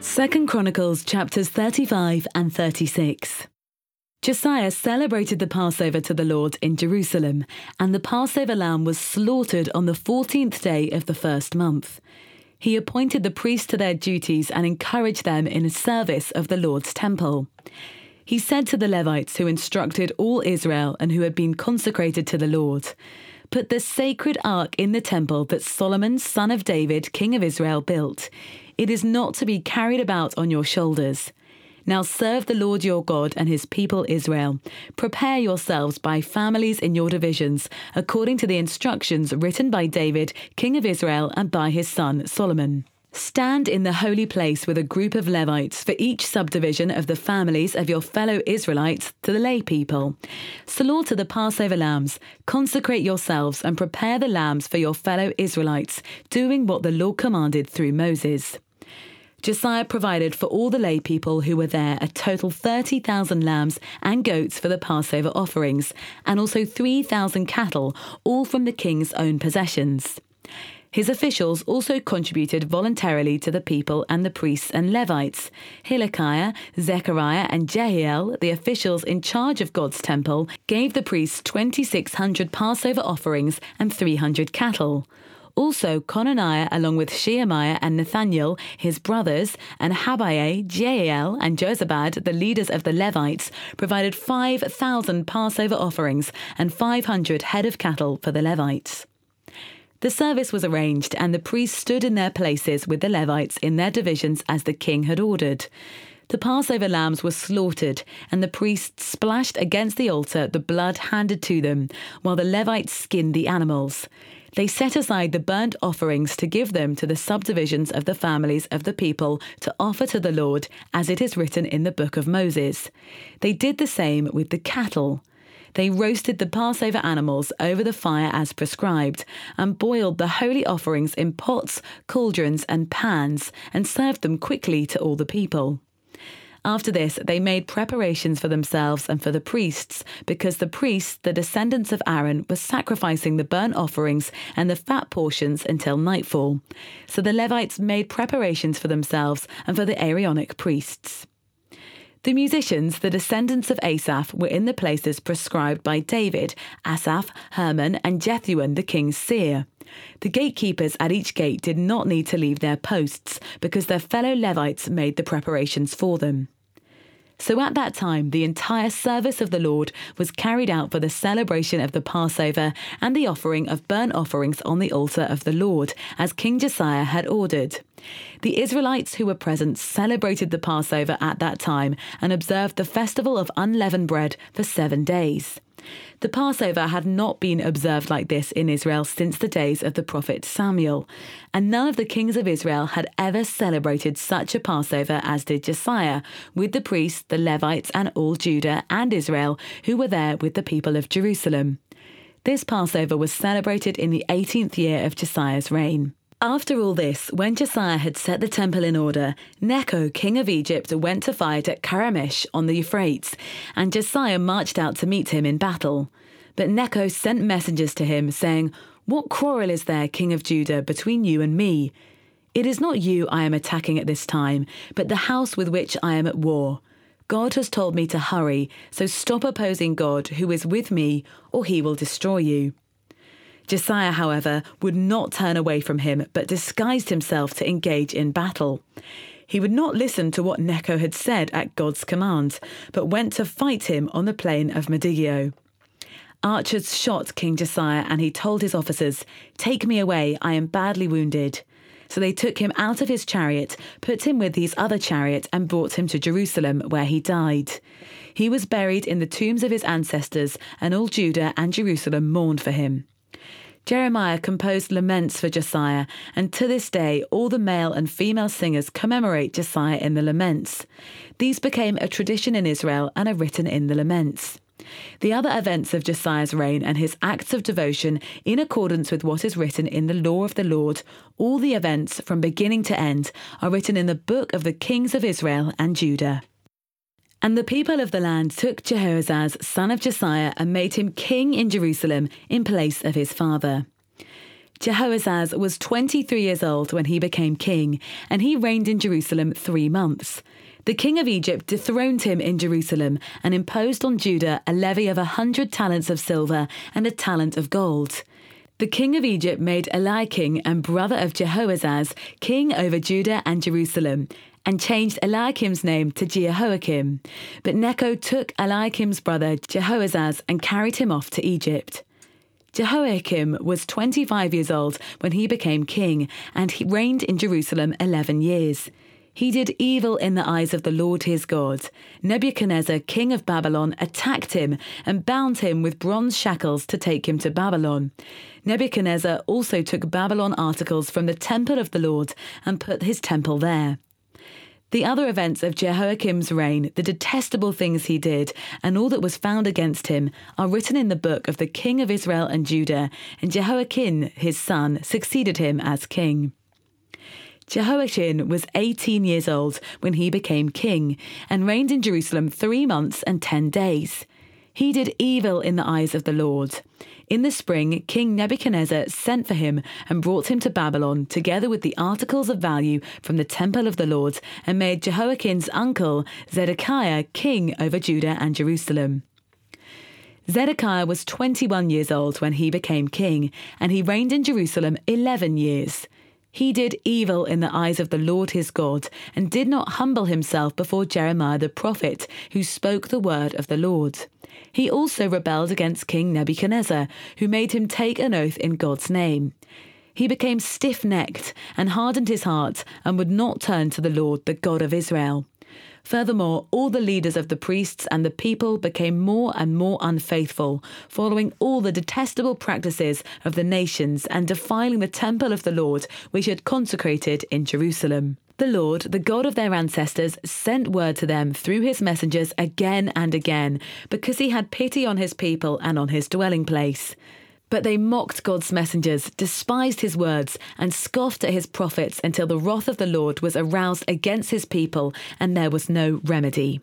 Second Chronicles chapters 35 and 36. Josiah celebrated the Passover to the Lord in Jerusalem, and the Passover lamb was slaughtered on the 14th day of the first month. He appointed the priests to their duties and encouraged them in the service of the Lord's temple. He said to the Levites who instructed all Israel and who had been consecrated to the Lord, Put the sacred ark in the temple that Solomon, son of David, king of Israel, built. It is not to be carried about on your shoulders. Now serve the Lord your God and his people Israel. Prepare yourselves by families in your divisions, according to the instructions written by David, king of Israel, and by his son Solomon. Stand in the holy place with a group of Levites for each subdivision of the families of your fellow Israelites to the lay people. Slaughter the Passover lambs, consecrate yourselves, and prepare the lambs for your fellow Israelites, doing what the Lord commanded through Moses. Josiah provided for all the lay people who were there a total 30,000 lambs and goats for the Passover offerings, and also 3,000 cattle, all from the king's own possessions. His officials also contributed voluntarily to the people and the priests and Levites. Hilkiah, Zechariah, and Jehiel, the officials in charge of God's temple, gave the priests 2,600 Passover offerings and 300 cattle. Also, Konaniah, along with Shemaiah and Nathaniel, his brothers, and Habaiah, Jael, and Jozabad, the leaders of the Levites, provided 5,000 Passover offerings and 500 head of cattle for the Levites. The service was arranged, and the priests stood in their places with the Levites in their divisions as the king had ordered. The Passover lambs were slaughtered, and the priests splashed against the altar the blood handed to them, while the Levites skinned the animals. They set aside the burnt offerings to give them to the subdivisions of the families of the people to offer to the Lord, as it is written in the book of Moses. They did the same with the cattle. They roasted the Passover animals over the fire as prescribed, and boiled the holy offerings in pots, cauldrons, and pans, and served them quickly to all the people. After this, they made preparations for themselves and for the priests, because the priests, the descendants of Aaron, were sacrificing the burnt offerings and the fat portions until nightfall. So the Levites made preparations for themselves and for the Aaronic priests. The musicians, the descendants of Asaph, were in the places prescribed by David, Asaph, Heman, and Jeduthun, the king's seer. The gatekeepers at each gate did not need to leave their posts because their fellow Levites made the preparations for them. So at that time, the entire service of the Lord was carried out for the celebration of the Passover and the offering of burnt offerings on the altar of the Lord, as King Josiah had ordered. The Israelites who were present celebrated the Passover at that time and observed the festival of unleavened bread for seven days. The Passover had not been observed like this in Israel since the days of the prophet Samuel, and none of the kings of Israel had ever celebrated such a Passover as did Josiah, with the priests, the Levites, and all Judah and Israel who were there with the people of Jerusalem. This Passover was celebrated in the 18th year of Josiah's reign. After all this, when Josiah had set the temple in order, Necho, king of Egypt, went to fight at Carchemish on the Euphrates, and Josiah marched out to meet him in battle. But Necho sent messengers to him, saying, What quarrel is there, king of Judah, between you and me? It is not you I am attacking at this time, but the house with which I am at war. God has told me to hurry, so stop opposing God, who is with me, or he will destroy you. Josiah, however, would not turn away from him, but disguised himself to engage in battle. He would not listen to what Necho had said at God's command, but went to fight him on the plain of Megiddo. Archers shot King Josiah, and he told his officers, Take me away, I am badly wounded. So they took him out of his chariot, put him with his other chariot, and brought him to Jerusalem, where he died. He was buried in the tombs of his ancestors, and all Judah and Jerusalem mourned for him. Jeremiah composed laments for Josiah, and to this day, all the male and female singers commemorate Josiah in the laments. These became a tradition in Israel and are written in the laments. The other events of Josiah's reign and his acts of devotion, in accordance with what is written in the law of the Lord, all the events from beginning to end, are written in the book of the kings of Israel and Judah. And the people of the land took Jehoahaz, son of Josiah, and made him king in Jerusalem in place of his father. Jehoahaz was 23 years old when he became king, and he reigned in Jerusalem three months. The king of Egypt dethroned him in Jerusalem and imposed on Judah a levy of a hundred talents of silver and a talent of gold. The king of Egypt made Eliakim and brother of Jehoahaz king over Judah and Jerusalem, and changed Eliakim's name to Jehoiakim. But Necho took Eliakim's brother Jehoahaz and carried him off to Egypt. Jehoiakim was 25 years old when he became king, and he reigned in Jerusalem 11 years. He did evil in the eyes of the Lord his God. Nebuchadnezzar, king of Babylon, attacked him and bound him with bronze shackles to take him to Babylon. Nebuchadnezzar also took Babylon articles from the temple of the Lord and put his temple there. The other events of Jehoiakim's reign, the detestable things he did, and all that was found against him, are written in the book of the king of Israel and Judah, and Jehoiakim, his son, succeeded him as king. Jehoiachin was 18 years old when he became king and reigned in Jerusalem three months and ten days. He did evil in the eyes of the Lord. In the spring, King Nebuchadnezzar sent for him and brought him to Babylon, together with the articles of value from the temple of the Lord, and made Jehoiachin's uncle, Zedekiah, king over Judah and Jerusalem. Zedekiah was 21 years old when he became king, and he reigned in Jerusalem 11 years. He did evil in the eyes of the Lord his God, and did not humble himself before Jeremiah the prophet, who spoke the word of the Lord. He also rebelled against King Nebuchadnezzar, who made him take an oath in God's name. He became stiff necked and hardened his heart, and would not turn to the Lord, the God of Israel. Furthermore, all the leaders of the priests and the people became more and more unfaithful, following all the detestable practices of the nations and defiling the temple of the Lord, which he had consecrated in Jerusalem. The Lord, the God of their ancestors, sent word to them through his messengers again and again, because he had pity on his people and on his dwelling place. But they mocked God's messengers, despised his words, and scoffed at his prophets until the wrath of the Lord was aroused against his people, and there was no remedy.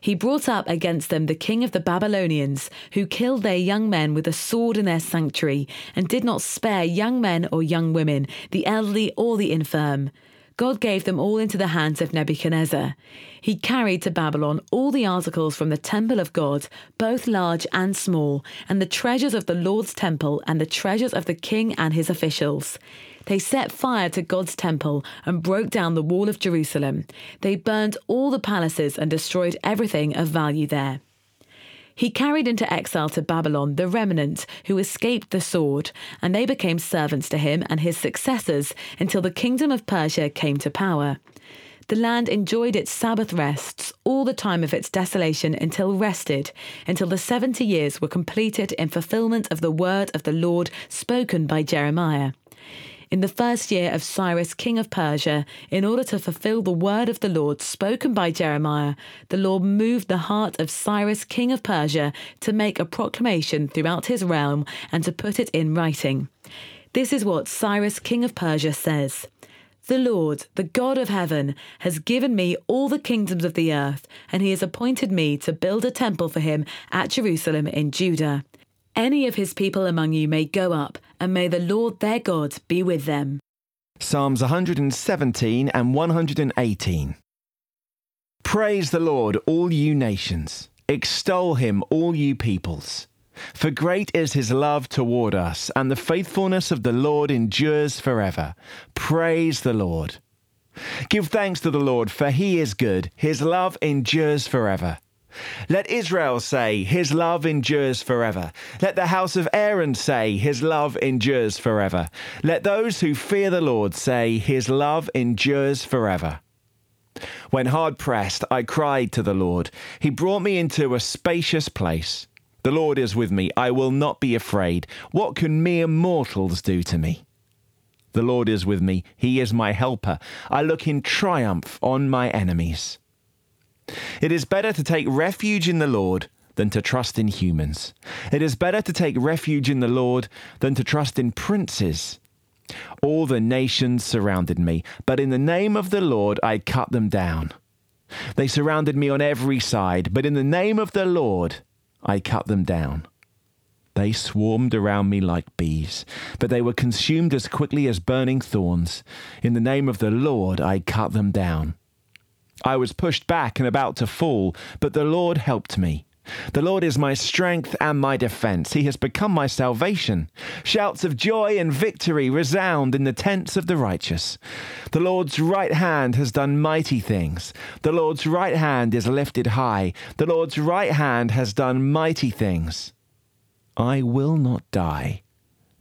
He brought up against them the king of the Babylonians, who killed their young men with a sword in their sanctuary, and did not spare young men or young women, the elderly or the infirm. God gave them all into the hands of Nebuchadnezzar. He carried to Babylon all the articles from the temple of God, both large and small, and the treasures of the Lord's temple and the treasures of the king and his officials. They set fire to God's temple and broke down the wall of Jerusalem. They burned all the palaces and destroyed everything of value there. He carried into exile to Babylon the remnant who escaped the sword, and they became servants to him and his successors until the kingdom of Persia came to power. The land enjoyed its Sabbath rests all the time of its desolation until rested, until the 70 years were completed in fulfillment of the word of the Lord spoken by Jeremiah in the first year of Cyrus, king of Persia, in order to fulfill the word of the Lord spoken by Jeremiah, the Lord moved the heart of Cyrus, king of Persia, to make a proclamation throughout his realm and to put it in writing. This is what Cyrus, king of Persia, says. The Lord, the God of heaven, has given me all the kingdoms of the earth, and he has appointed me to build a temple for him at Jerusalem in Judah. Any of his people among you may go up, and may the Lord their God be with them. Psalms 117 and 118. Praise the Lord, all you nations. Extol him, all you peoples. For great is his love toward us, and the faithfulness of the Lord endures forever. Praise the Lord. Give thanks to the Lord, for he is good. His love endures forever. Let Israel say, His love endures forever. Let the house of Aaron say, His love endures forever. Let those who fear the Lord say, His love endures forever. When hard pressed, I cried to the Lord. He brought me into a spacious place. The Lord is with me. I will not be afraid. What can mere mortals do to me? The Lord is with me. He is my helper. I look in triumph on my enemies. It is better to take refuge in the Lord than to trust in humans. It is better to take refuge in the Lord than to trust in princes. All the nations surrounded me, but in the name of the Lord I cut them down. They surrounded me on every side, but in the name of the Lord I cut them down. They swarmed around me like bees, but they were consumed as quickly as burning thorns. In the name of the Lord I cut them down. I was pushed back and about to fall, but the Lord helped me. The Lord is my strength and my defense. He has become my salvation. Shouts of joy and victory resound in the tents of the righteous. The Lord's right hand has done mighty things. The Lord's right hand is lifted high. The Lord's right hand has done mighty things. I will not die,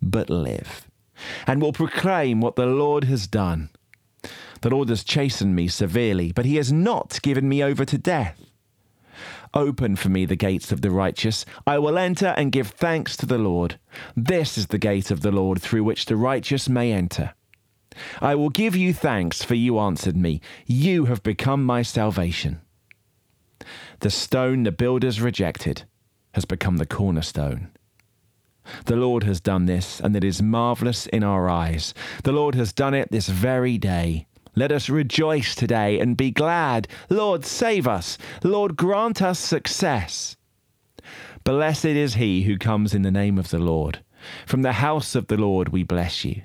but live, and will proclaim what the Lord has done. The Lord has chastened me severely, but he has not given me over to death. Open for me the gates of the righteous. I will enter and give thanks to the Lord. This is the gate of the Lord through which the righteous may enter. I will give you thanks, for you answered me. You have become my salvation. The stone the builders rejected has become the cornerstone. The Lord has done this, and it is marvelous in our eyes. The Lord has done it this very day. Let us rejoice today and be glad. Lord, save us. Lord, grant us success. Blessed is he who comes in the name of the Lord. From the house of the Lord we bless you.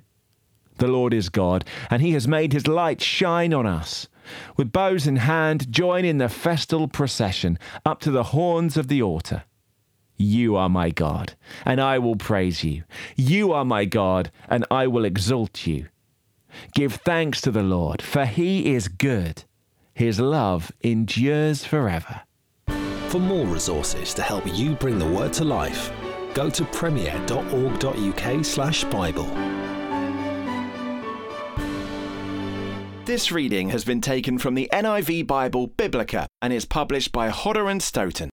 The Lord is God, and he has made his light shine on us. With bows in hand, join in the festal procession up to the horns of the altar. You are my God, and I will praise you. You are my God, and I will exalt you. Give thanks to the Lord, for he is good. His love endures forever. For more resources to help you bring the word to life, go to premier.org.uk/slash Bible. This reading has been taken from the NIV Bible Biblica and is published by Hodder and Stoughton.